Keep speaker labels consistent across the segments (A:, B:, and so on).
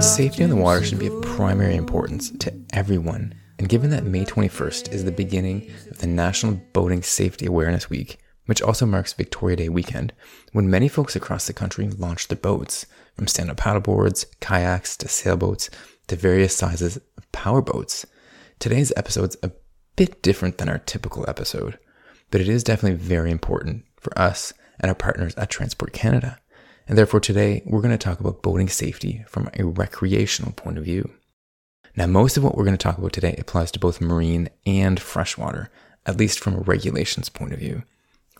A: Safety on the water should be of primary importance to everyone. And given that May 21st is the beginning of the National Boating Safety Awareness Week, which also marks Victoria Day weekend, when many folks across the country launch their boats, from stand up paddleboards, kayaks, to sailboats, to various sizes of power boats. Today's episode's a bit different than our typical episode, but it is definitely very important for us and our partners at Transport Canada. And therefore, today we're going to talk about boating safety from a recreational point of view. Now, most of what we're going to talk about today applies to both marine and freshwater, at least from a regulations point of view.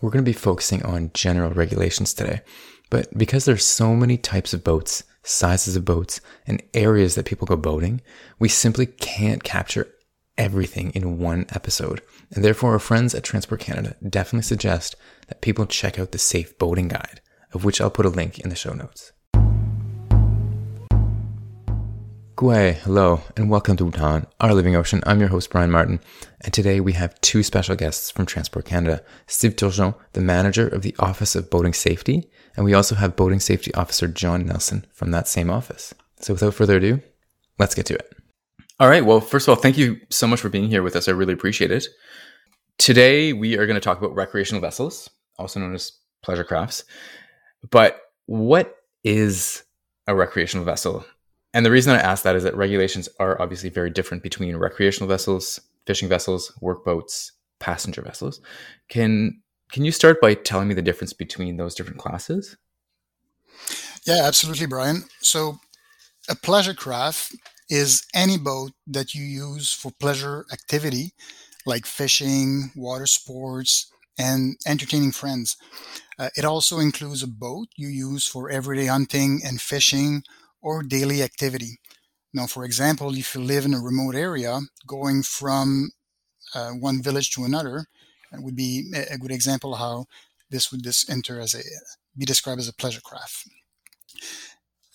A: We're going to be focusing on general regulations today, but because there's so many types of boats, sizes of boats, and areas that people go boating, we simply can't capture everything in one episode. And therefore, our friends at Transport Canada definitely suggest that people check out the Safe Boating Guide, of which I'll put a link in the show notes. Gui, hello, and welcome to Bhutan, our living ocean. I'm your host, Brian Martin, and today we have two special guests from Transport Canada Steve Turgeon, the manager of the Office of Boating Safety, and we also have Boating Safety Officer John Nelson from that same office. So without further ado, let's get to it. All right. Well, first of all, thank you so much for being here with us. I really appreciate it. Today, we are going to talk about recreational vessels, also known as pleasure crafts. But what is a recreational vessel? And the reason I ask that is that regulations are obviously very different between recreational vessels, fishing vessels, workboats, passenger vessels. Can can you start by telling me the difference between those different classes?
B: Yeah, absolutely, Brian. So a pleasure craft is any boat that you use for pleasure activity like fishing, water sports, and entertaining friends. Uh, it also includes a boat you use for everyday hunting and fishing or daily activity. Now, for example, if you live in a remote area, going from uh, one village to another would be a good example how this would this enter as a be described as a pleasure craft.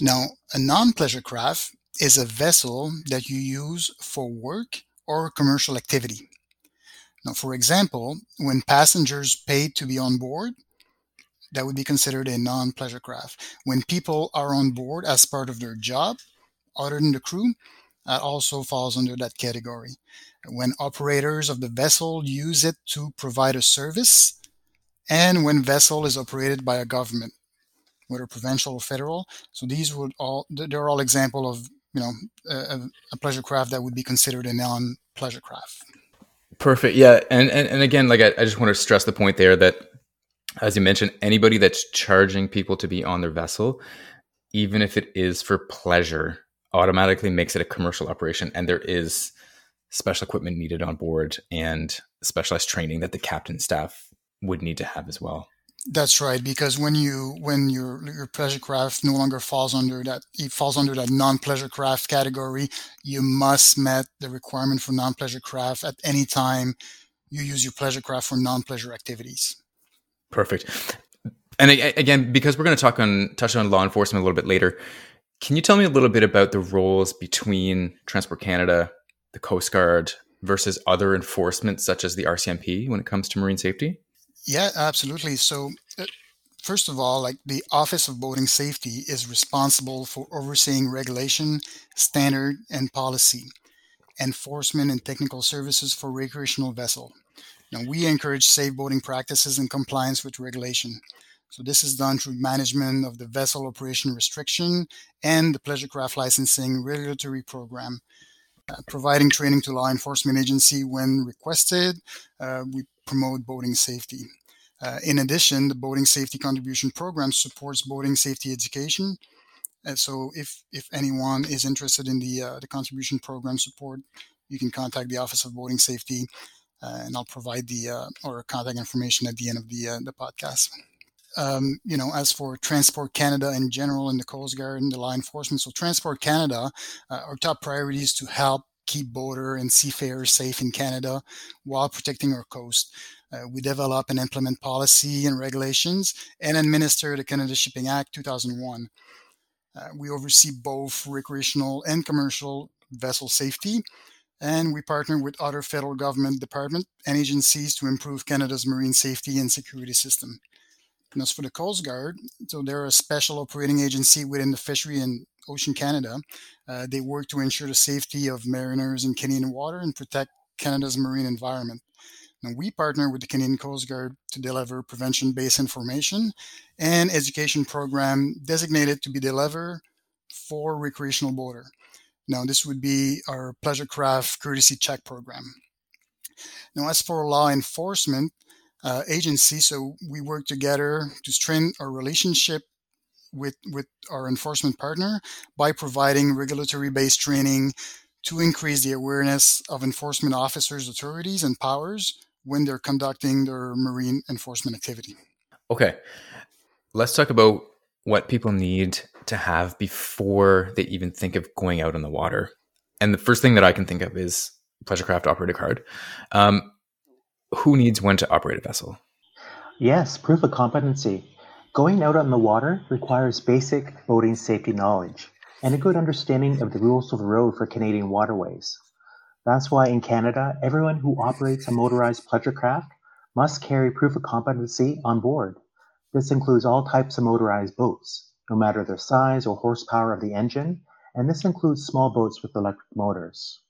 B: Now, a non-pleasure craft is a vessel that you use for work or commercial activity. Now, for example, when passengers pay to be on board, that would be considered a non-pleasure craft. When people are on board as part of their job, other than the crew, that also falls under that category. When operators of the vessel use it to provide a service, and when vessel is operated by a government, whether provincial or federal. So these would all they're all example of you know a, a pleasure craft that would be considered a non-pleasure craft.
A: Perfect. Yeah, and and, and again, like I, I just want to stress the point there that as you mentioned, anybody that's charging people to be on their vessel, even if it is for pleasure, automatically makes it a commercial operation. And there is special equipment needed on board and specialized training that the captain staff would need to have as well.
B: That's right, because when you when your your pleasure craft no longer falls under that it falls under that non-pleasure craft category, you must met the requirement for non-pleasure craft at any time you use your pleasure craft for non-pleasure activities.
A: Perfect. And again, because we're going to talk on touch on law enforcement a little bit later, can you tell me a little bit about the roles between Transport Canada, the Coast Guard, versus other enforcement such as the RCMP when it comes to marine safety?
B: Yeah, absolutely. So, uh, first of all, like the Office of Boating Safety is responsible for overseeing regulation, standard, and policy, enforcement, and technical services for recreational vessel. Now, we encourage safe boating practices and compliance with regulation. So this is done through management of the vessel operation restriction and the pleasure craft licensing regulatory program, providing training to law enforcement agency when requested. Uh, we promote boating safety. Uh, in addition, the boating safety contribution program supports boating safety education. And so if, if anyone is interested in the, uh, the contribution program support, you can contact the Office of Boating Safety uh, and I'll provide the uh, or contact information at the end of the uh, the podcast. Um, you know, as for Transport Canada in general and the Coast Guard and the law enforcement, so Transport Canada, uh, our top priority is to help keep border and seafarers safe in Canada while protecting our coast. Uh, we develop and implement policy and regulations and administer the Canada Shipping Act 2001. Uh, we oversee both recreational and commercial vessel safety and we partner with other federal government departments and agencies to improve Canada's marine safety and security system. And as for the Coast Guard, so they're a special operating agency within the fishery and ocean Canada. Uh, they work to ensure the safety of mariners in Canadian water and protect Canada's marine environment. Now, we partner with the Canadian Coast Guard to deliver prevention-based information and education program designated to be delivered for recreational boater. Now, this would be our pleasure craft courtesy check program. Now, as for law enforcement uh, agency, so we work together to strengthen our relationship with with our enforcement partner by providing regulatory-based training to increase the awareness of enforcement officers' authorities and powers when they're conducting their marine enforcement activity.
A: Okay, let's talk about what people need to have before they even think of going out on the water. And the first thing that I can think of is pleasure craft operator card. Um, who needs when to operate a vessel?
C: Yes, proof of competency. Going out on the water requires basic boating safety knowledge and a good understanding of the rules of the road for Canadian waterways. That's why in Canada, everyone who operates a motorized pleasure craft must carry proof of competency on board. This includes all types of motorized boats, no matter their size or horsepower of the engine, and this includes small boats with electric motors.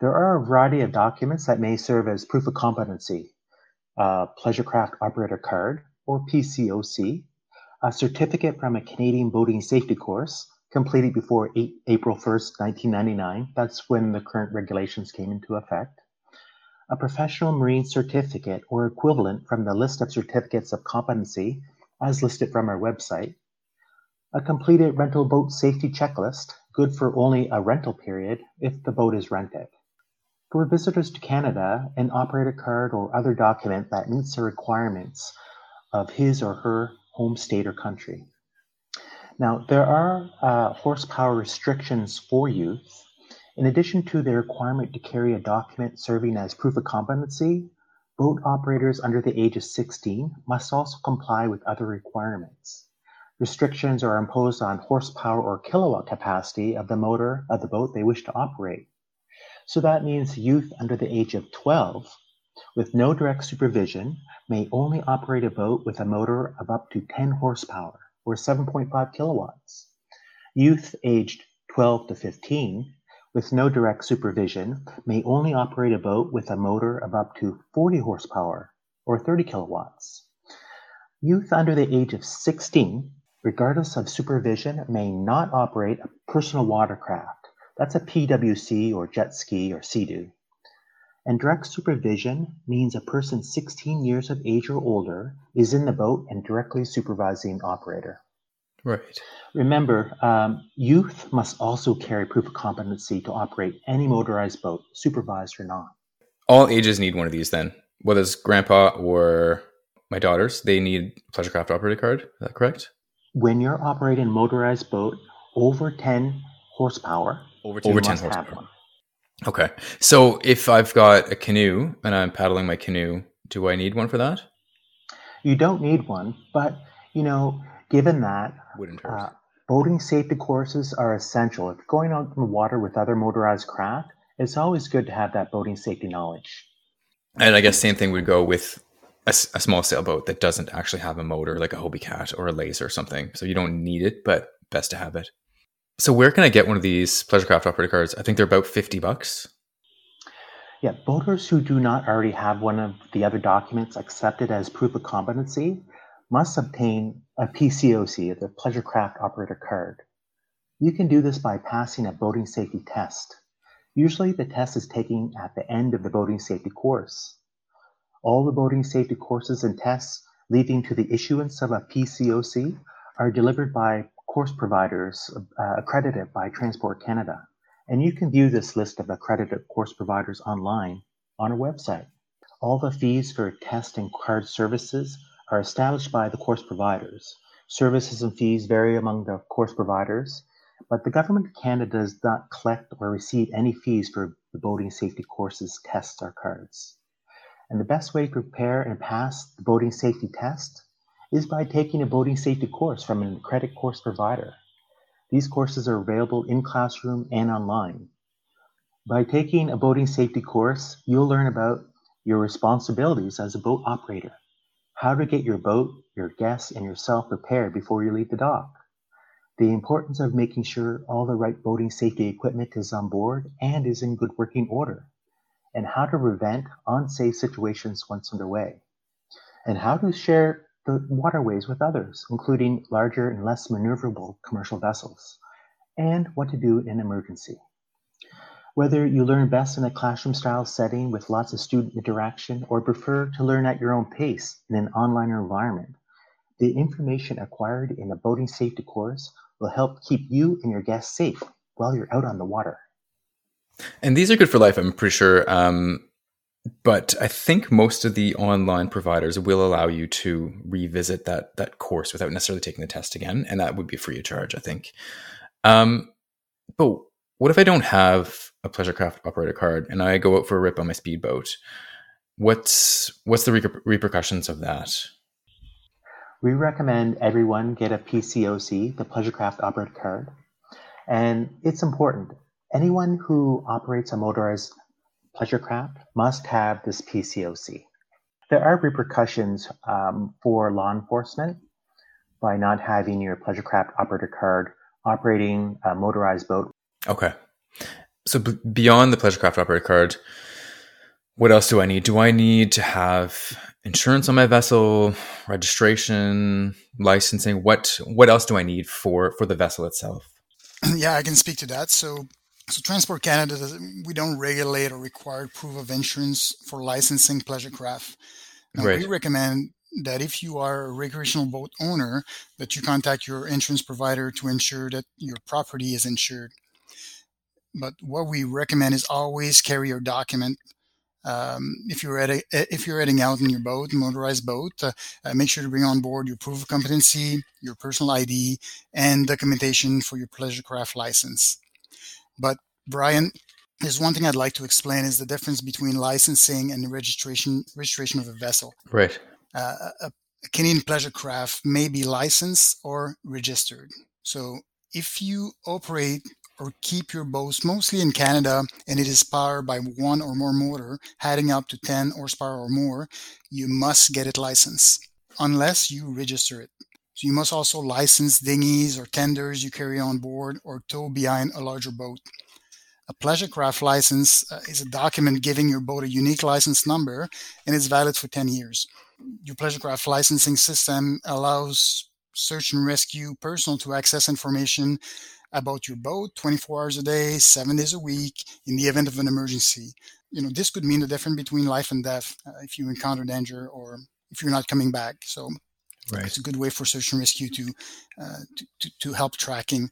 C: There are a variety of documents that may serve as proof of competency. A pleasure craft operator card, or PCOC, a certificate from a Canadian boating safety course completed before 8, April 1st, 1999. That's when the current regulations came into effect. A professional marine certificate or equivalent from the list of certificates of competency as listed from our website. A completed rental boat safety checklist, good for only a rental period if the boat is rented. For visitors to Canada, an operator card or other document that meets the requirements of his or her home state or country. Now, there are uh, horsepower restrictions for youth. In addition to the requirement to carry a document serving as proof of competency, boat operators under the age of 16 must also comply with other requirements. Restrictions are imposed on horsepower or kilowatt capacity of the motor of the boat they wish to operate. So that means youth under the age of 12 with no direct supervision may only operate a boat with a motor of up to 10 horsepower or 7.5 kilowatts. Youth aged 12 to 15 with no direct supervision may only operate a boat with a motor of up to 40 horsepower or 30 kilowatts. Youth under the age of 16, regardless of supervision, may not operate a personal watercraft. That's a PWC or jet ski or Sea-Doo. And direct supervision means a person 16 years of age or older is in the boat and directly supervising the operator.
A: Right.
C: Remember, um, youth must also carry proof of competency to operate any motorized boat, supervised or not.
A: All ages need one of these then, whether it's grandpa or my daughters, they need pleasure craft operator card. Is that correct?
C: When you're operating a motorized boat over 10 horsepower,
A: over 10, over 10 horsepower. Okay. So if I've got a canoe and I'm paddling my canoe, do I need one for that?
C: You don't need one, but you know, given that uh, boating safety courses are essential, if you're going out in the water with other motorized craft, it's always good to have that boating safety knowledge.
A: And I guess same thing would go with a, a small sailboat that doesn't actually have a motor, like a Hobie Cat or a Laser or something. So you don't need it, but best to have it. So where can I get one of these Pleasurecraft operator cards? I think they're about 50 bucks.
C: Yeah, boaters who do not already have one of the other documents accepted as proof of competency must obtain a PCOC, the Pleasurecraft operator card. You can do this by passing a boating safety test. Usually the test is taken at the end of the boating safety course. All the boating safety courses and tests leading to the issuance of a PCOC are delivered by course providers uh, accredited by Transport Canada. And you can view this list of accredited course providers online on our website. All the fees for test and card services are established by the course providers. Services and fees vary among the course providers, but the Government of Canada does not collect or receive any fees for the boating safety courses tests or cards. And the best way to prepare and pass the boating safety test is by taking a boating safety course from an accredited course provider. These courses are available in classroom and online. By taking a boating safety course, you'll learn about your responsibilities as a boat operator, how to get your boat, your guests, and yourself prepared before you leave the dock, the importance of making sure all the right boating safety equipment is on board and is in good working order, and how to prevent unsafe situations once underway, and how to share the waterways with others, including larger and less maneuverable commercial vessels, and what to do in emergency. Whether you learn best in a classroom style setting with lots of student interaction or prefer to learn at your own pace in an online environment, the information acquired in a boating safety course will help keep you and your guests safe while you're out on the water.
A: And these are good for life, I'm pretty sure. Um, but I think most of the online providers will allow you to revisit that that course without necessarily taking the test again, and that would be free of charge, I think. Um, but what if I don't have a pleasurecraft operator card and I go out for a rip on my speedboat? What's what's the reper- repercussions of that?
C: We recommend everyone get a PCOC, the Pleasurecraft Operator Card, and it's important. Anyone who operates a motorized pleasure craft must have this PCOC. There are repercussions um, for law enforcement by not having your pleasure craft operator card operating a motorized boat.
A: Okay. So b- beyond the pleasure craft operator card, what else do I need? Do I need to have insurance on my vessel, registration, licensing? What what else do I need for for the vessel itself?
B: Yeah, I can speak to that. So so Transport Canada, we don't regulate or require proof of insurance for licensing pleasure craft. Now, right. We recommend that if you are a recreational boat owner, that you contact your insurance provider to ensure that your property is insured. But what we recommend is always carry your document um, if you're at a, if you're heading out in your boat, motorized boat, uh, uh, make sure to bring on board your proof of competency, your personal ID, and documentation for your pleasure craft license. But Brian, there's one thing I'd like to explain is the difference between licensing and registration registration of a vessel.
A: Right.
B: Uh, a, a Canadian pleasure craft may be licensed or registered. So if you operate or keep your boats mostly in Canada and it is powered by one or more motor, adding up to 10 horsepower or more, you must get it licensed unless you register it. So you must also license dinghies or tenders you carry on board or tow behind a larger boat. A pleasure craft license uh, is a document giving your boat a unique license number and it's valid for 10 years. Your pleasure craft licensing system allows search and rescue personnel to access information about your boat 24 hours a day, seven days a week in the event of an emergency. You know, this could mean the difference between life and death uh, if you encounter danger or if you're not coming back. So right. it's a good way for search and rescue to, uh, to, to, to, help tracking.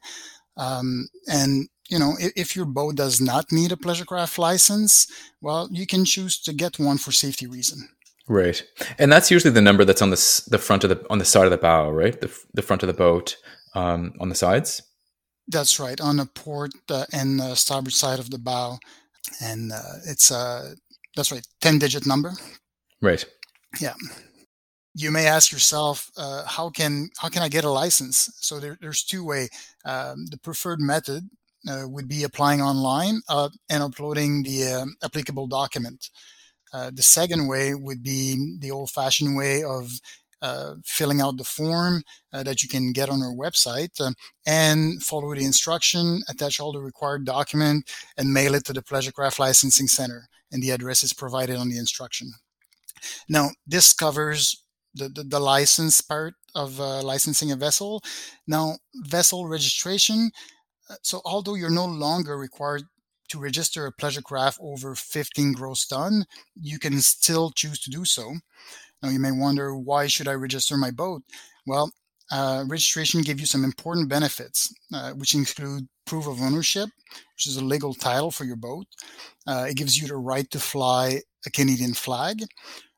B: Um, and you know, if, if, your boat does not need a pleasure craft license, well, you can choose to get one for safety reason.
A: Right, and that's usually the number that's on the the front of the on the side of the bow, right? The the front of the boat um, on the sides.
B: That's right, on the port uh, and uh, starboard side of the bow, and uh, it's a uh, that's right, ten digit number.
A: Right.
B: Yeah. You may ask yourself, uh, how can how can I get a license? So there, there's two way. Um, the preferred method uh, would be applying online and uploading the applicable document. the second way would be the old-fashioned way of uh, filling out the form uh, that you can get on our website uh, and follow the instruction, attach all the required document, and mail it to the Pleasurecraft Licensing Center. And the address is provided on the instruction. Now, this covers the, the, the license part of uh, licensing a vessel. Now, vessel registration. Uh, so, although you're no longer required to register a pleasure craft over 15 gross ton, you can still choose to do so. Now you may wonder, why should I register my boat? Well, uh, registration gives you some important benefits, uh, which include proof of ownership, which is a legal title for your boat. Uh, it gives you the right to fly a Canadian flag.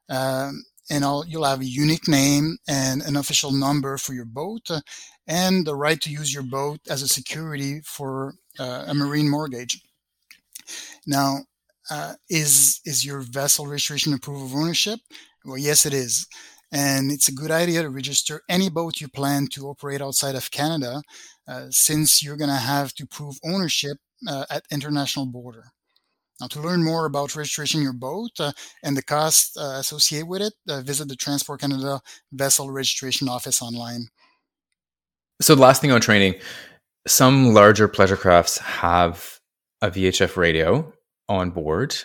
B: Um, and I'll, you'll have a unique name and an official number for your boat, uh, and the right to use your boat as a security for uh, a marine mortgage. Now, uh, is is your vessel registration and proof of ownership? Well, yes, it is. And it's a good idea to register any boat you plan to operate outside of Canada, uh, since you're going to have to prove ownership uh, at international border. Now, to learn more about registering your boat uh, and the costs uh, associated with it, uh, visit the Transport Canada Vessel Registration Office online.
A: So, the last thing on training some larger pleasure crafts have a VHF radio on board.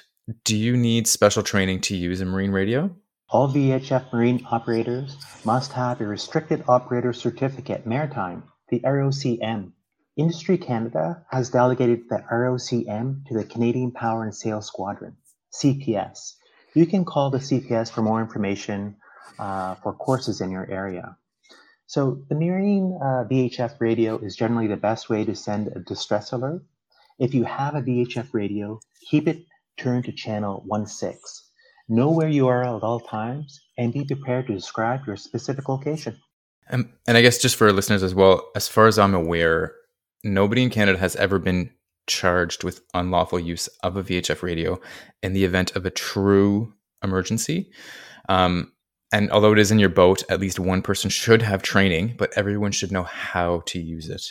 A: Do you need special training to use a marine radio?
C: All VHF marine operators must have a Restricted Operator Certificate Maritime, the ROCM. Industry Canada has delegated the ROCM to the Canadian Power and Sail Squadron, CPS. You can call the CPS for more information uh, for courses in your area. So the Marine uh, VHF radio is generally the best way to send a distress alert. If you have a VHF radio, keep it turned to channel 16. Know where you are at all times and be prepared to describe your specific location.
A: And I guess just for listeners as well, as far as I'm aware, nobody in Canada has ever been charged with unlawful use of a VHF radio in the event of a true emergency. Um, and although it is in your boat, at least one person should have training, but everyone should know how to use it.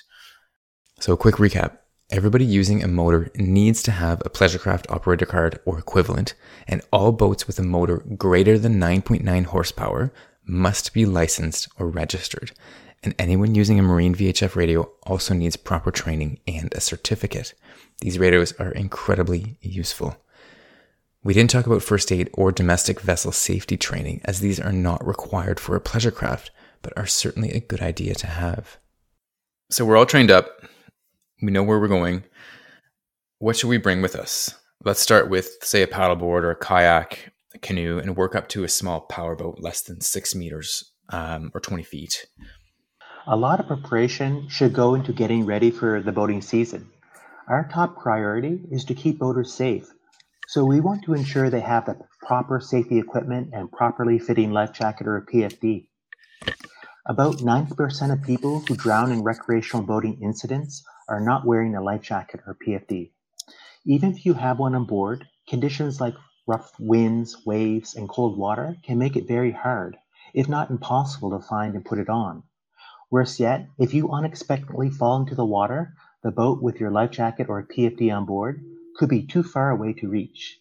A: So, a quick recap everybody using a motor needs to have a Pleasurecraft operator card or equivalent, and all boats with a motor greater than 9.9 horsepower must be licensed or registered. And anyone using a marine VHF radio also needs proper training and a certificate. These radios are incredibly useful. We didn't talk about first aid or domestic vessel safety training, as these are not required for a pleasure craft, but are certainly a good idea to have. So we're all trained up. We know where we're going. What should we bring with us? Let's start with, say, a paddleboard or a kayak, a canoe, and work up to a small powerboat less than six meters um, or 20 feet.
C: A lot of preparation should go into getting ready for the boating season. Our top priority is to keep boaters safe so we want to ensure they have the proper safety equipment and properly fitting life jacket or PFD. About 90% of people who drown in recreational boating incidents are not wearing a life jacket or PFD. Even if you have one on board, conditions like rough winds, waves, and cold water can make it very hard, if not impossible, to find and put it on. Worse yet, if you unexpectedly fall into the water, the boat with your life jacket or PFD on board could be too far away to reach.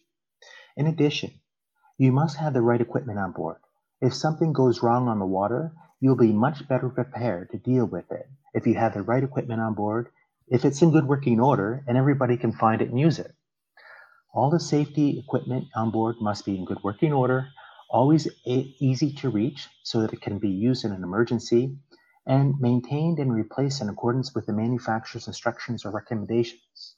C: In addition, you must have the right equipment on board. If something goes wrong on the water, you'll be much better prepared to deal with it if you have the right equipment on board, if it's in good working order, and everybody can find it and use it. All the safety equipment on board must be in good working order, always easy to reach so that it can be used in an emergency, and maintained and replaced in accordance with the manufacturer's instructions or recommendations.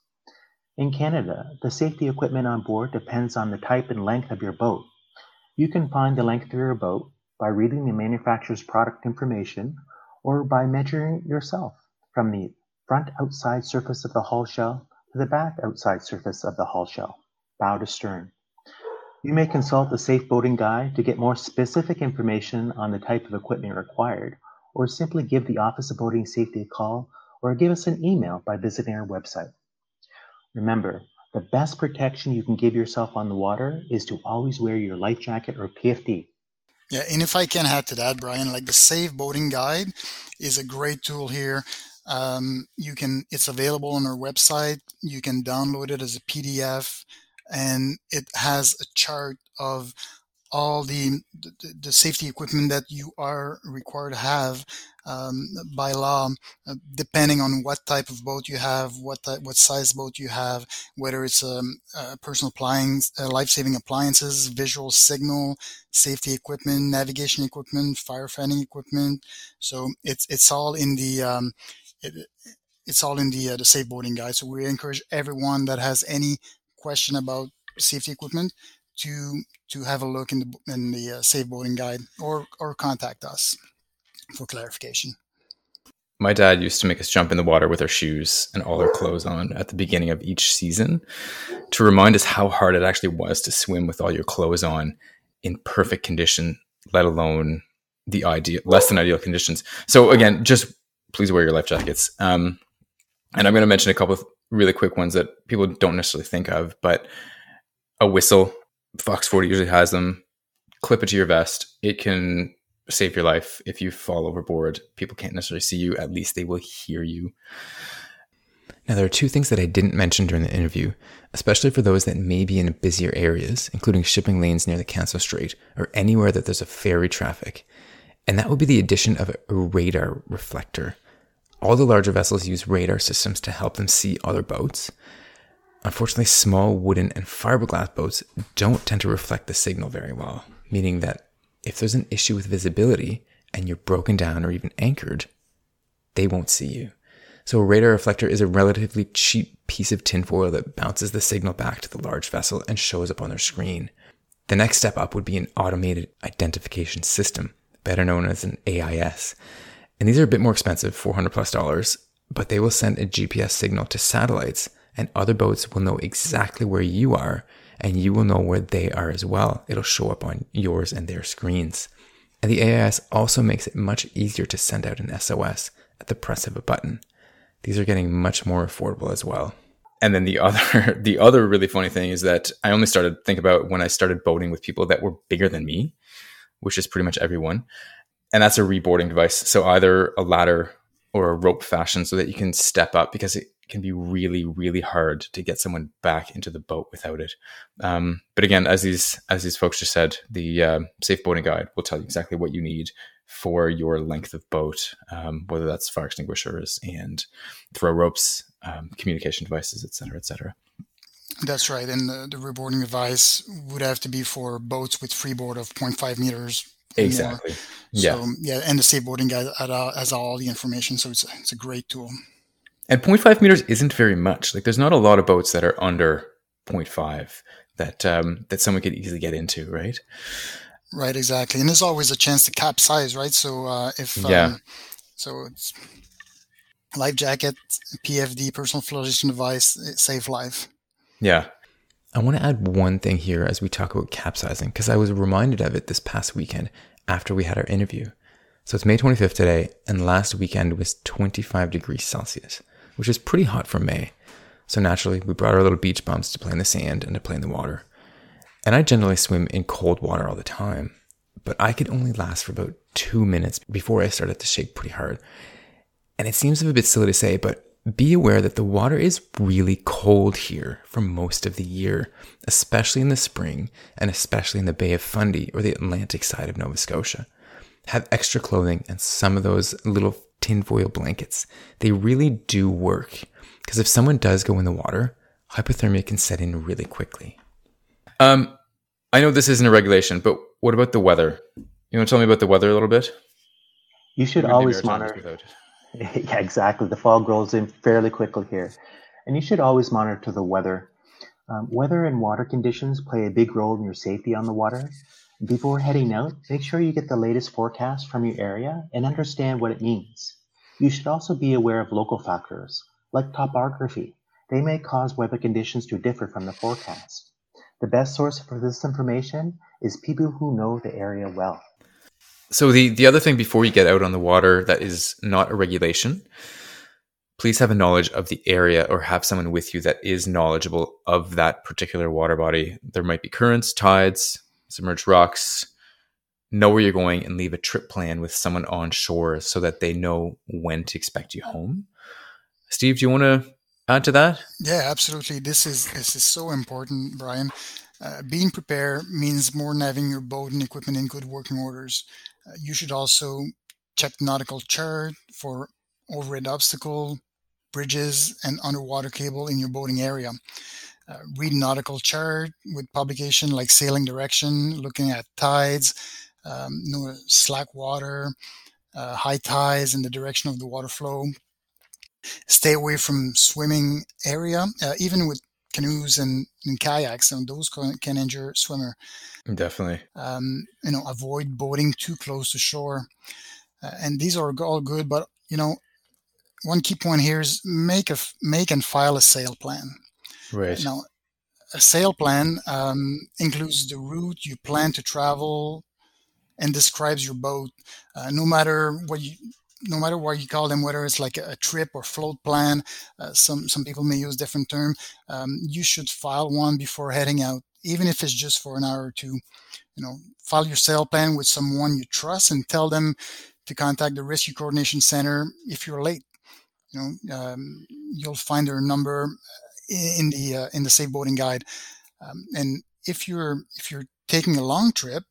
C: In Canada, the safety equipment on board depends on the type and length of your boat. You can find the length of your boat by reading the manufacturer's product information or by measuring yourself from the front outside surface of the hull shell to the back outside surface of the hull shell, bow to stern. You may consult the Safe Boating Guide to get more specific information on the type of equipment required, or simply give the Office of Boating Safety a call or give us an email by visiting our website. Remember, the best protection you can give yourself on the water is to always wear your life jacket or PFD.
B: Yeah, and if I can add to that, Brian, like the Safe Boating Guide is a great tool here. Um, you can, it's available on our website. You can download it as a PDF, and it has a chart of all the, the, the safety equipment that you are required to have um, by law, uh, depending on what type of boat you have, what what size boat you have, whether it's um, uh, personal appliance, uh, life-saving appliances, visual signal, safety equipment, navigation equipment, firefighting equipment. So it's it's all in the um, it, it's all in the uh, the safe boating guide. So we encourage everyone that has any question about safety equipment to to have a look in the in the uh, safe boating guide or or contact us for clarification.
A: My dad used to make us jump in the water with our shoes and all our clothes on at the beginning of each season to remind us how hard it actually was to swim with all your clothes on in perfect condition, let alone the ideal less than ideal conditions. So again, just please wear your life jackets. Um, and I'm going to mention a couple of really quick ones that people don't necessarily think of, but a whistle Fox 40 usually has them. Clip it to your vest. It can save your life if you fall overboard. People can't necessarily see you. At least they will hear you.
D: Now, there are two things that I didn't mention during the interview, especially for those that may be in busier areas, including shipping lanes near the Canso Strait or anywhere that there's a ferry traffic. And that would be the addition of a radar reflector. All the larger vessels use radar systems to help them see other boats. Unfortunately, small wooden and fiberglass boats don't tend to reflect the signal very well, meaning that if there's an issue with visibility and you're broken down or even anchored, they won't see you. So a radar reflector is a relatively cheap piece of tinfoil that bounces the signal back to the large vessel and shows up on their screen. The next step up would be an automated identification system, better known as an AIS. And these are a bit more expensive, 400 plus dollars, but they will send a GPS signal to satellites and other boats will know exactly where you are and you will know where they are as well. It'll show up on yours and their screens. And the AIS also makes it much easier to send out an SOS at the press of a button. These are getting much more affordable as well. And then the other the other really funny thing is that I only started to think about when I started boating with people that were bigger than me, which is pretty much everyone. And that's a reboarding device. So either a ladder or a rope fashion so that you can step up because it can be really, really hard to get someone back into the boat without it. Um, but again, as these as these folks just said, the uh, safe boating guide will tell you exactly what you need for your length of boat, um, whether that's fire extinguishers and throw ropes, um, communication devices, et cetera, et cetera.
B: That's right. And the, the reboarding device would have to be for boats with freeboard of 0.5 meters.
D: Exactly.
B: More.
D: Yeah.
B: So, yeah. And the safe boating guide has all the information. So it's, it's a great tool.
D: And 0.5 meters isn't very much. Like there's not a lot of boats that are under 0.5 that um, that someone could easily get into, right?
B: Right, exactly. And there's always a chance to capsize, right? So uh, if
D: yeah,
B: um, so it's life jacket, PFD, personal flotation device, save life.
D: Yeah. I want to add one thing here as we talk about capsizing because I was reminded of it this past weekend after we had our interview. So it's May 25th today, and last weekend was 25 degrees Celsius, which is pretty hot for May. So naturally, we brought our little beach bumps to play in the sand and to play in the water. And I generally swim in cold water all the time, but I could only last for about two minutes before I started to shake pretty hard. And it seems a bit silly to say, but be aware that the water is really cold here for most of the year, especially in the spring and especially in the Bay of Fundy or the Atlantic side of Nova Scotia. Have extra clothing and some of those little tinfoil blankets. They really do work because if someone does go in the water, hypothermia can set in really quickly. Um, I know this isn't a regulation, but what about the weather? You want to tell me about the weather a little bit?
C: You should always monitor. yeah, exactly. The fog rolls in fairly quickly here. And you should always monitor the weather. Um, weather and water conditions play a big role in your safety on the water. Before heading out, make sure you get the latest forecast from your area and understand what it means. You should also be aware of local factors, like topography. They may cause weather conditions to differ from the forecast. The best source for this information is people who know the area well.
D: So the the other thing before you get out on the water that is not a regulation, please have a knowledge of the area or have someone with you that is knowledgeable of that particular water body. There might be currents, tides, submerged rocks. Know where you're going and leave a trip plan with someone on shore so that they know when to expect you home. Steve, do you want to add to that?
B: Yeah, absolutely. This is this is so important, Brian. Uh, being prepared means more than having your boat and equipment in good working orders. Uh, you should also check the nautical chart for overhead obstacle, bridges, and underwater cable in your boating area. Uh, read nautical chart with publication like sailing direction, looking at tides, um, you know, slack water, uh, high tides, in the direction of the water flow stay away from swimming area, uh, even with canoes and, and kayaks, and those can, can injure swimmer.
D: Definitely.
B: Um, you know, avoid boating too close to shore, uh, and these are all good. But you know, one key point here is make a make and file a sail plan.
D: Right.
B: Now, a sail plan um, includes the route you plan to travel and describes your boat. Uh, no matter what you no matter what you call them, whether it's like a, trip or float plan, uh, some some people may use different term. Um, you should file one before heading out, even if it's just for an hour or two. You know, file your sail plan with someone you trust and tell them to contact the Rescue Coordination Center if you're late. you know, um, you'll find their number in the uh, in the safe boating guide. Um, and if you're if you're taking a long trip,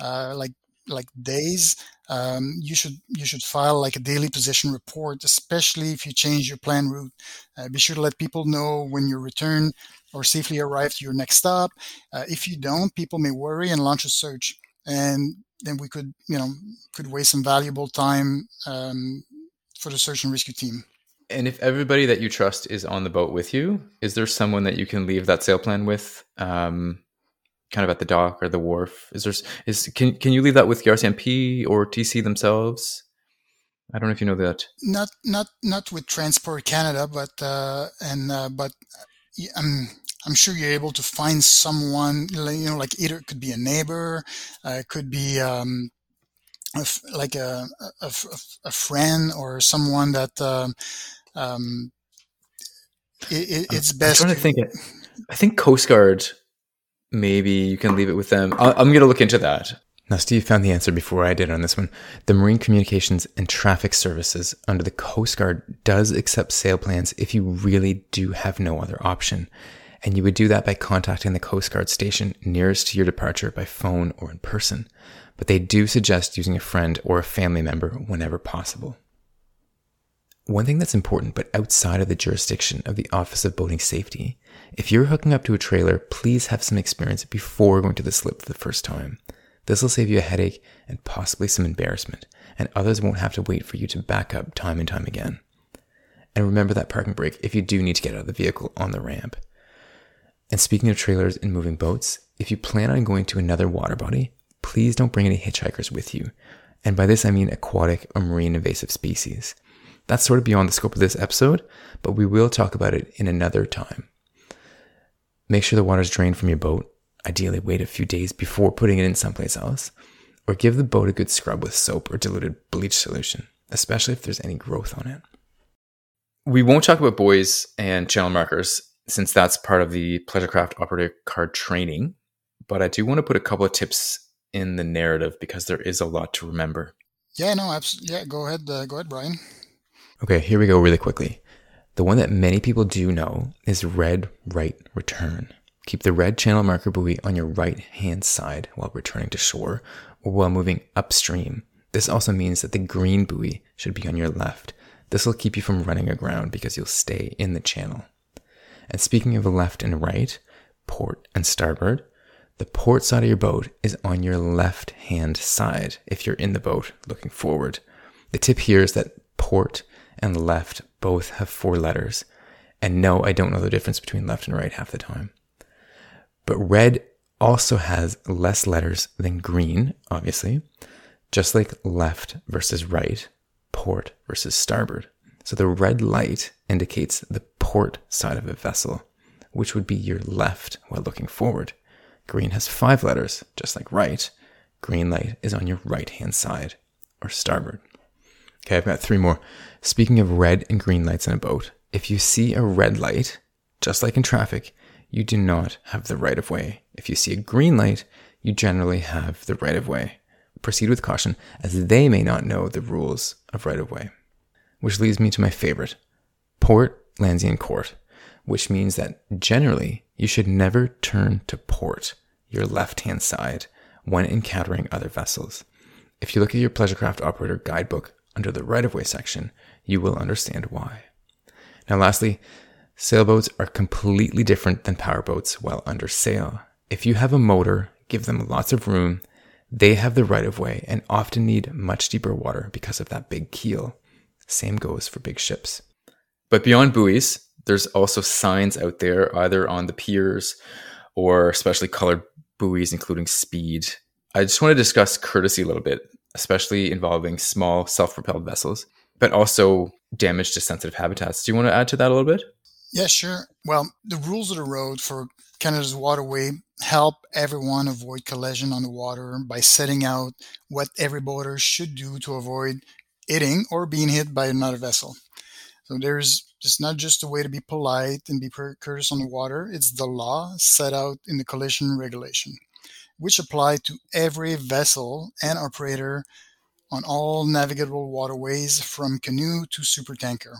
B: uh, like like days, um, you should you should file like a daily position report, especially if you change your plan route. Uh, be sure to let people know when you return or safely arrive to your next stop. Uh, if you don't, people may worry and launch a search, and then we could you know could waste some valuable time um, for the search and rescue team.
D: And if everybody that you trust is on the boat with you, is there someone that you can leave that sail plan with? Um, kind of at the dock or the wharf? Is there is can can you leave that with the RCMP or TC themselves? I don't know if you know that.
B: Not not not with Transport Canada, but uh, and uh, but I'm I'm sure you're able to find someone. You know, like either it could be a neighbor, uh, it could be um, a, like a, a, a, friend or someone that um, um, it, it's best.
D: I'm trying to think. I think Coast Guard maybe you can leave it with them. i am going to look into that. Now, Steve found the answer before I did on this one. The Marine Communications and Traffic Services under the Coast Guard does accept sail plans if you really do have no other option. And you would do that by contacting the Coast Guard station nearest to your departure by phone or in person. But they do suggest using a friend or a family member whenever possible. One thing that's important, but outside of the jurisdiction of the Office of Boating Safety, if you're hooking up to a trailer, please have some experience before going to the slip for the first time. This will save you a headache and possibly some embarrassment, and others won't have to wait for you to back up time and time again. And remember that parking brake if you do need to get out of the vehicle on the ramp. And speaking of trailers and moving boats, if you plan on going to another water body, please don't bring any hitchhikers with you. And by this I mean aquatic or marine invasive species. That's sort of beyond the scope of this episode, but we will talk about it in another time. Make sure the water is drained from your boat. Ideally, wait a few days before putting it in someplace else. Or give the boat a good scrub with soap or diluted bleach solution, especially if there's any growth on it. We won't talk about buoys and channel markers since that's part of the Pleasurecraft operator card training, but I do want to put a couple of tips in the narrative because there is a lot to remember.
B: Yeah, no, absolutely. Yeah, go ahead. Uh, go ahead, Brian.
D: Okay, here we go really quickly. The one that many people do know is red right return. Keep the red channel marker buoy on your right hand side while returning to shore or while moving upstream. This also means that the green buoy should be on your left. This will keep you from running aground because you'll stay in the channel. And speaking of left and right, port and starboard, the port side of your boat is on your left hand side if you're in the boat looking forward. The tip here is that port and left both have four letters. And no, I don't know the difference between left and right half the time. But red also has less letters than green, obviously, just like left versus right, port versus starboard. So the red light indicates the port side of a vessel, which would be your left while looking forward. Green has five letters, just like right. Green light is on your right hand side or starboard. Okay, I've got three more. Speaking of red and green lights in a boat, if you see a red light, just like in traffic, you do not have the right of way. If you see a green light, you generally have the right of way. Proceed with caution, as they may not know the rules of right of way. Which leads me to my favorite port, Landesian court, which means that generally you should never turn to port, your left hand side, when encountering other vessels. If you look at your pleasure craft Operator Guidebook under the right of way section, you will understand why. Now, lastly, sailboats are completely different than powerboats while under sail. If you have a motor, give them lots of room. They have the right of way and often need much deeper water because of that big keel. Same goes for big ships. But beyond buoys, there's also signs out there, either on the piers or especially colored buoys, including speed. I just want to discuss courtesy a little bit especially involving small self propelled vessels, but also damage to sensitive habitats. Do you want to add to that a little bit?
B: Yeah, sure. Well, the rules of the road for Canada's waterway help everyone avoid collision on the water by setting out what every boater should do to avoid hitting or being hit by another vessel. So there's it's not just a way to be polite and be courteous on the water, it's the law set out in the collision regulation which apply to every vessel and operator on all navigable waterways from canoe to supertanker.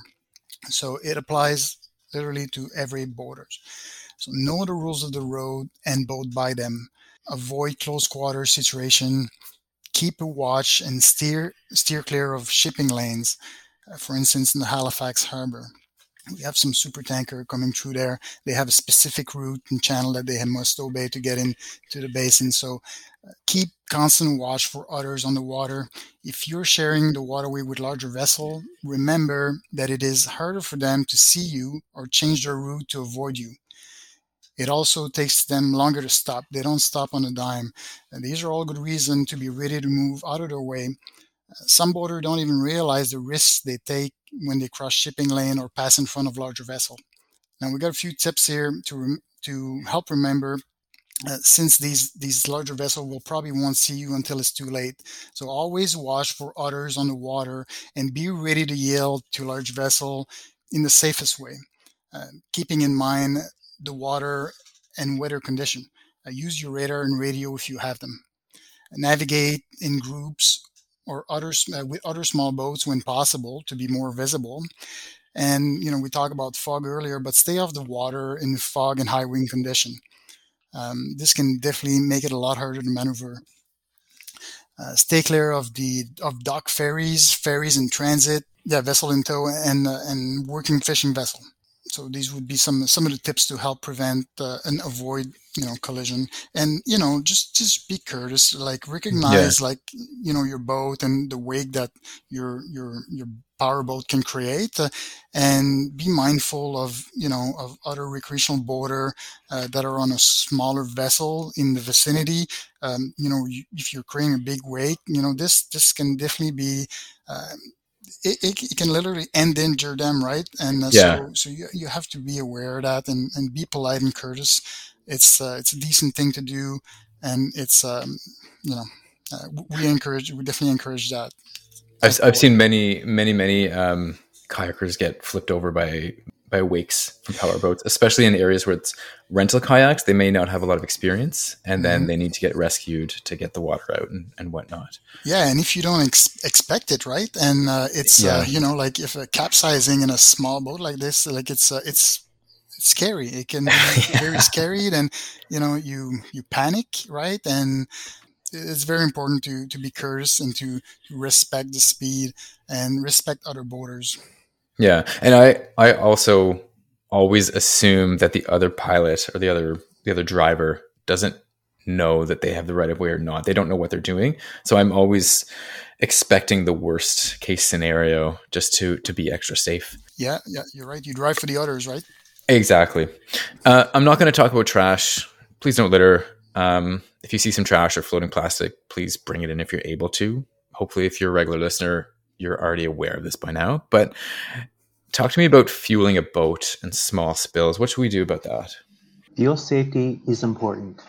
B: So it applies literally to every borders. So know the rules of the road and boat by them. Avoid close quarter situation. Keep a watch and steer steer clear of shipping lanes. For instance, in the Halifax harbor, we have some super tanker coming through there. They have a specific route and channel that they must obey to get into the basin. So uh, keep constant watch for others on the water. If you're sharing the waterway with larger vessel, remember that it is harder for them to see you or change their route to avoid you. It also takes them longer to stop. They don't stop on a dime. And these are all good reasons to be ready to move out of their way. Some boaters don't even realize the risks they take when they cross shipping lane or pass in front of larger vessel. Now we got a few tips here to to help remember. Uh, since these these larger vessels will probably won't see you until it's too late, so always watch for others on the water and be ready to yield to large vessel in the safest way, uh, keeping in mind the water and weather condition. Uh, use your radar and radio if you have them. Navigate in groups or other uh, with other small boats when possible to be more visible. And you know we talked about fog earlier, but stay off the water in fog and high wind condition. Um, this can definitely make it a lot harder to maneuver. Uh, stay clear of the of dock ferries, ferries in transit, yeah, vessel in tow, and uh, and working fishing vessel. So these would be some some of the tips to help prevent uh, and avoid you know collision. And you know just just be courteous, like recognize yeah. like you know your boat and the wake that your your your power boat can create, uh, and be mindful of you know of other recreational boater uh, that are on a smaller vessel in the vicinity. Um, you know if you're creating a big wake, you know this this can definitely be um, it, it, it, can literally endanger them, right? And uh, yeah. so, so you, you have to be aware of that and, and be polite and courteous. It's uh, it's a decent thing to do, and it's um, you know uh, we encourage we definitely encourage that.
A: I've I've seen many many many um, kayakers get flipped over by by wakes from power boats, especially in areas where it's rental kayaks. They may not have a lot of experience, and then mm-hmm. they need to get rescued to get the water out and, and whatnot.
B: Yeah, and if you don't ex- expect it, right? And uh, it's uh, yeah. uh, you know like if a capsizing in a small boat like this, like it's uh, it's it's scary. It can be yeah. very scary, and you know you you panic, right? And it's very important to to be courteous and to respect the speed and respect other borders.
A: Yeah, and I I also always assume that the other pilot or the other the other driver doesn't know that they have the right of way or not. They don't know what they're doing. So I'm always expecting the worst case scenario just to to be extra safe.
B: Yeah, yeah, you're right. You drive for the others, right?
A: Exactly. Uh, I'm not going to talk about trash. Please don't litter. Um, if you see some trash or floating plastic, please bring it in if you're able to. Hopefully, if you're a regular listener, you're already aware of this by now. But talk to me about fueling a boat and small spills. What should we do about that?
C: Fuel safety is important.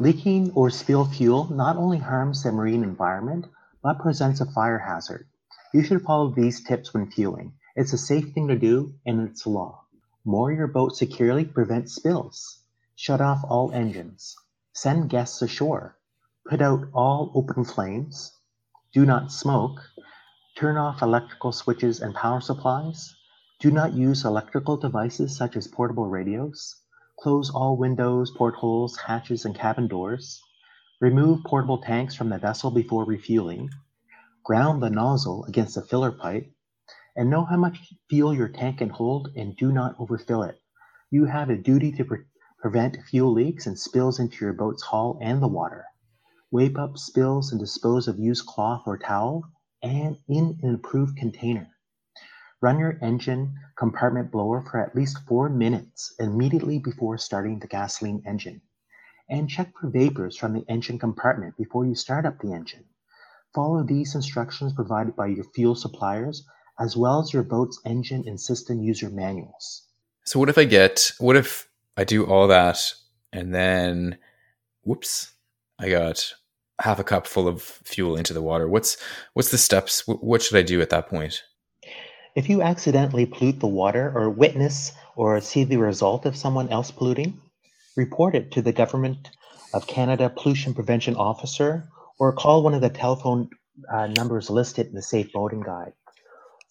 C: Leaking or spilled fuel not only harms the marine environment, but presents a fire hazard. You should follow these tips when fueling. It's a safe thing to do and it's law. Moor your boat securely, prevent spills. Shut off all engines. Send guests ashore. Put out all open flames. Do not smoke. Turn off electrical switches and power supplies. Do not use electrical devices such as portable radios. Close all windows, portholes, hatches, and cabin doors. Remove portable tanks from the vessel before refueling. Ground the nozzle against the filler pipe. And know how much fuel your tank can hold and do not overfill it. You have a duty to pre- prevent fuel leaks and spills into your boat's hull and the water. Wipe up spills and dispose of used cloth or towel and in an approved container. Run your engine compartment blower for at least four minutes immediately before starting the gasoline engine. And check for vapors from the engine compartment before you start up the engine. Follow these instructions provided by your fuel suppliers as well as your boat's engine and system user manuals.
A: So, what if I get, what if I do all that and then, whoops, I got half a cup full of fuel into the water. What's what's the steps? What should i do at that point?
C: If you accidentally pollute the water or witness or see the result of someone else polluting report it to the government of canada pollution prevention officer or call one of the telephone uh, numbers listed in the safe boating guide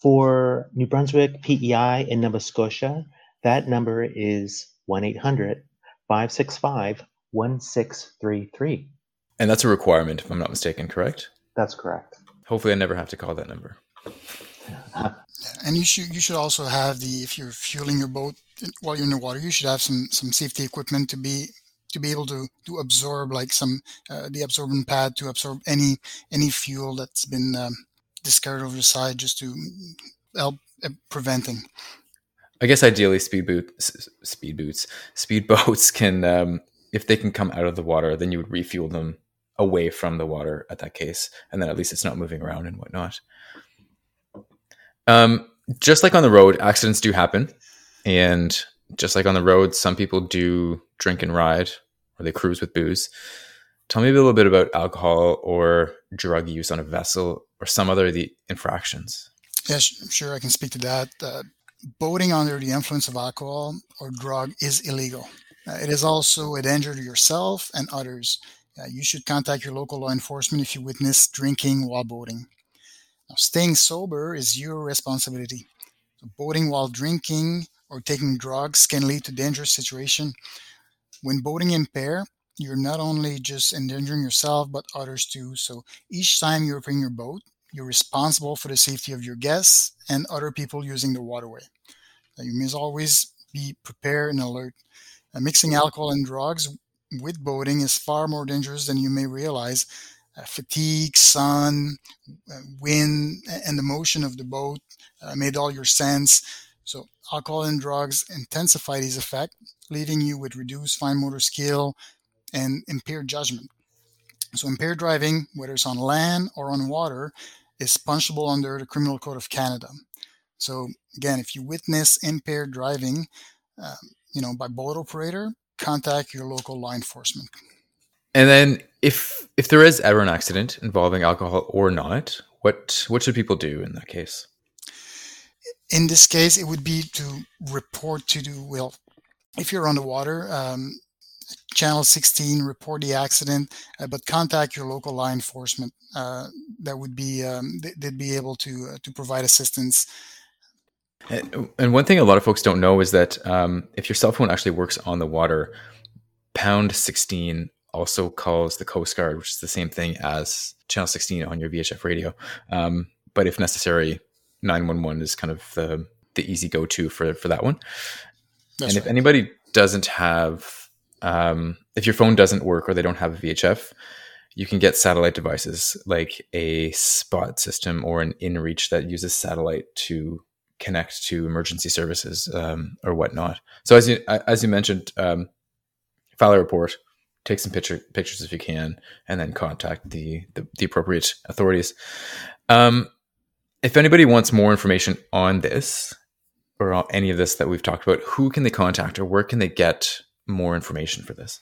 C: For New Brunswick, PEI, and Nova Scotia, that number is 1 800 565 1633.
A: And that's a requirement, if I'm not mistaken, correct?
C: That's correct.
A: Hopefully, I never have to call that number.
B: And you should you should also have the if you're fueling your boat while you're in the water, you should have some some safety equipment to be to be able to to absorb like some uh, the absorbent pad to absorb any any fuel that's been um, discarded over the side just to help uh, preventing.
A: I guess ideally, speed boots, speed boots, speed boats can, um, if they can come out of the water, then you would refuel them away from the water at that case, and then at least it's not moving around and whatnot. Um, just like on the road, accidents do happen, and just like on the road, some people do drink and ride, or they cruise with booze. Tell me a little bit about alcohol or drug use on a vessel, or some other of the infractions.
B: Yes, I'm sure, I can speak to that. Uh, boating under the influence of alcohol or drug is illegal. Uh, it is also a danger to yourself and others. Uh, you should contact your local law enforcement if you witness drinking while boating. Now, staying sober is your responsibility. So boating while drinking or taking drugs can lead to dangerous situation. When boating impaired, you're not only just endangering yourself but others too. So each time you open your boat, you're responsible for the safety of your guests and other people using the waterway. You must always be prepared and alert. Uh, mixing alcohol and drugs with boating is far more dangerous than you may realize. Uh, fatigue, sun, uh, wind, and the motion of the boat uh, made all your sense. So, alcohol and drugs intensify these effects, leaving you with reduced fine motor skill and impaired judgment. So, impaired driving, whether it's on land or on water, is punishable under the Criminal Code of Canada. So, again, if you witness impaired driving, um, you know, by boat operator, contact your local law enforcement.
A: And then, if if there is ever an accident involving alcohol or not, what what should people do in that case?
B: In this case, it would be to report to the well. If you're on the water, um, Channel 16, report the accident, uh, but contact your local law enforcement. Uh, that would be um, they'd be able to uh, to provide assistance.
A: And one thing a lot of folks don't know is that um, if your cell phone actually works on the water, pound 16 also calls the Coast Guard, which is the same thing as channel 16 on your VHF radio. Um, but if necessary, 911 is kind of the, the easy go to for, for that one. That's and if anybody doesn't have um, if your phone doesn't work or they don't have a VHF, you can get satellite devices like a spot system or an inReach that uses satellite to connect to emergency services um, or whatnot. So as you as you mentioned, um, file a report, take some picture pictures if you can, and then contact the the, the appropriate authorities. Um, if anybody wants more information on this or any of this that we've talked about, who can they contact or where can they get more information for this?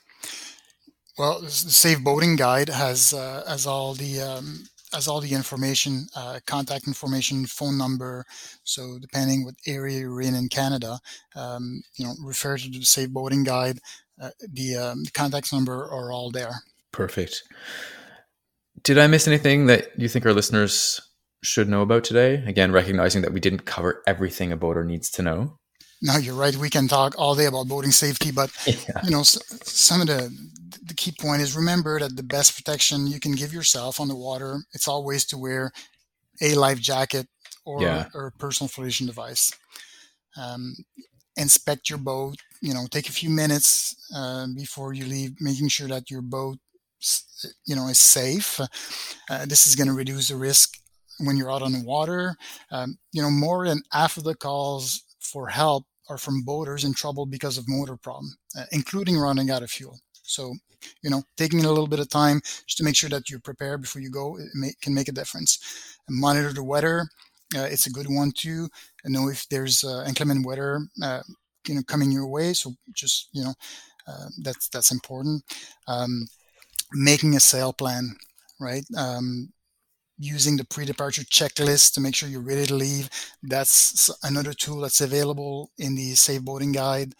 B: Well, the Safe Boating Guide has uh, has all the um, has all the information, uh, contact information, phone number. So depending what area you're in in Canada, um, you know, refer to the Safe Boating Guide. Uh, the, um, the contact number are all there.
A: Perfect. Did I miss anything that you think our listeners should know about today? Again, recognizing that we didn't cover everything a boater needs to know.
B: No, you're right. We can talk all day about boating safety, but yeah. you know, some of the the key point is remember that the best protection you can give yourself on the water it's always to wear a life jacket or yeah. or a personal flotation device. Um, inspect your boat. You know, take a few minutes uh, before you leave, making sure that your boat, you know, is safe. Uh, this is going to reduce the risk when you're out on the water. Um, you know, more than half of the calls for help are from boaters in trouble because of motor problem, uh, including running out of fuel. So, you know, taking a little bit of time just to make sure that you're prepared before you go may, can make a difference. And monitor the weather. Uh, it's a good one too. And know if there's uh, inclement weather, uh, you know, coming your way. So just you know, uh, that's that's important. Um, making a sail plan, right? Um, using the pre-departure checklist to make sure you're ready to leave. That's another tool that's available in the Safe Boating Guide.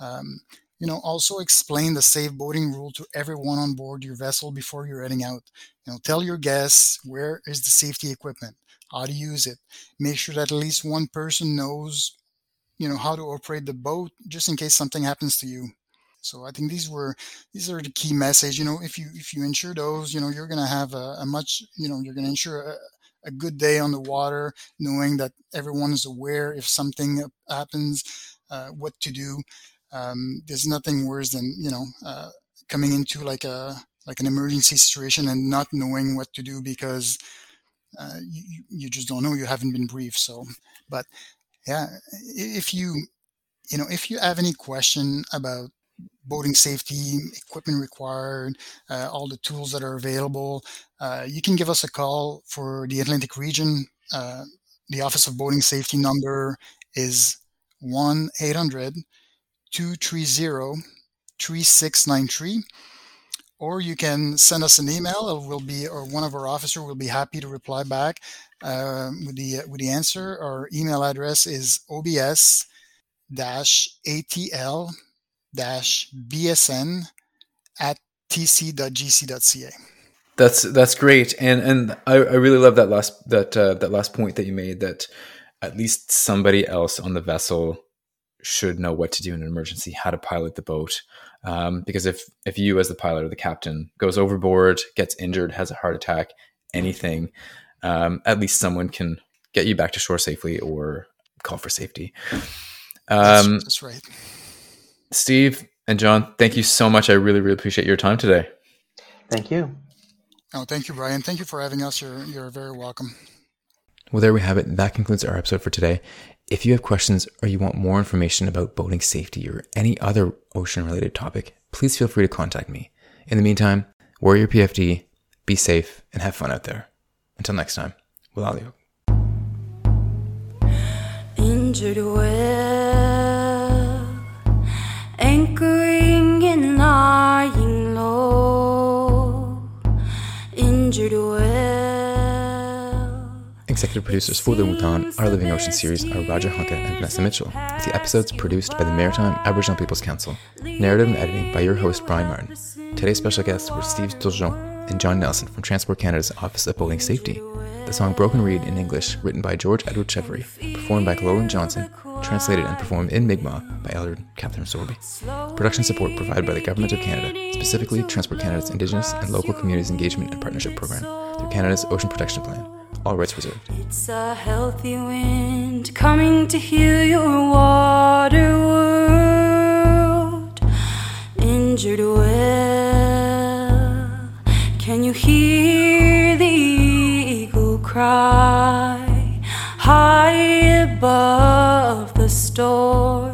B: Um, you know, also explain the safe boating rule to everyone on board your vessel before you're heading out. You know, tell your guests where is the safety equipment, how to use it. Make sure that at least one person knows, you know, how to operate the boat just in case something happens to you. So I think these were these are the key message. You know, if you if you ensure those, you know, you're to have a, a, much, you know, you're going to ensure a, a good day on the water, knowing that everyone is aware if something happens, uh, what to do. Um, there's nothing worse than you know uh, coming into like a like an emergency situation and not knowing what to do because uh, you, you just don't know you haven't been briefed so but yeah if you you know if you have any question about boating safety equipment required uh, all the tools that are available. Uh, you can give us a call for the atlantic region uh, the office of boating safety number is 1 800 230 3693 or you can send us an email. It will be or one of our officers will be happy to reply back uh, with the with the answer. Our email address is obs dash atl dash bsn at tc.gc.ca
E: that's that's great and and I, I really love that last that uh, that last point that you made that at least somebody else on the vessel should know what to do in an emergency, how to pilot the boat. Um, because if if you as the pilot or the captain goes overboard, gets injured, has a heart attack, anything, um, at least someone can get you back to shore safely or call for safety.
B: Um, that's, that's right.
E: Steve and John, thank you so much. I really, really appreciate your time today.
C: Thank you.
B: Oh, thank you, Brian. Thank you for having us. You're you're very welcome.
E: Well, there we have it. That concludes our episode for today. If you have questions or you want more information about boating safety or any other ocean related topic, please feel free to contact me. In the meantime, wear your PFD, be safe, and have fun out there. Until next time, Walalio. Injured well, Well. Executive producers for the Wutan Our Living Ocean series are Roger Hunka and Vanessa Mitchell, with the episodes produced by the Maritime Aboriginal Peoples Council. Narrative and editing by your host, Brian Martin. Today's special guests were Steve Turgeon and John Nelson from Transport Canada's Office of Boating Safety. The song Broken Reed in English, written by George Edward Chevery, performed by Clolan Johnson, translated and performed in Mi'kmaq by Elder Catherine Sorby. Production support provided by the Government of Canada, specifically Transport Canada's Indigenous and Local Communities Engagement and Partnership Program, through Canada's Ocean Protection Plan. All rights reserved. It's a healthy wind coming to heal your water world. Injured well, cry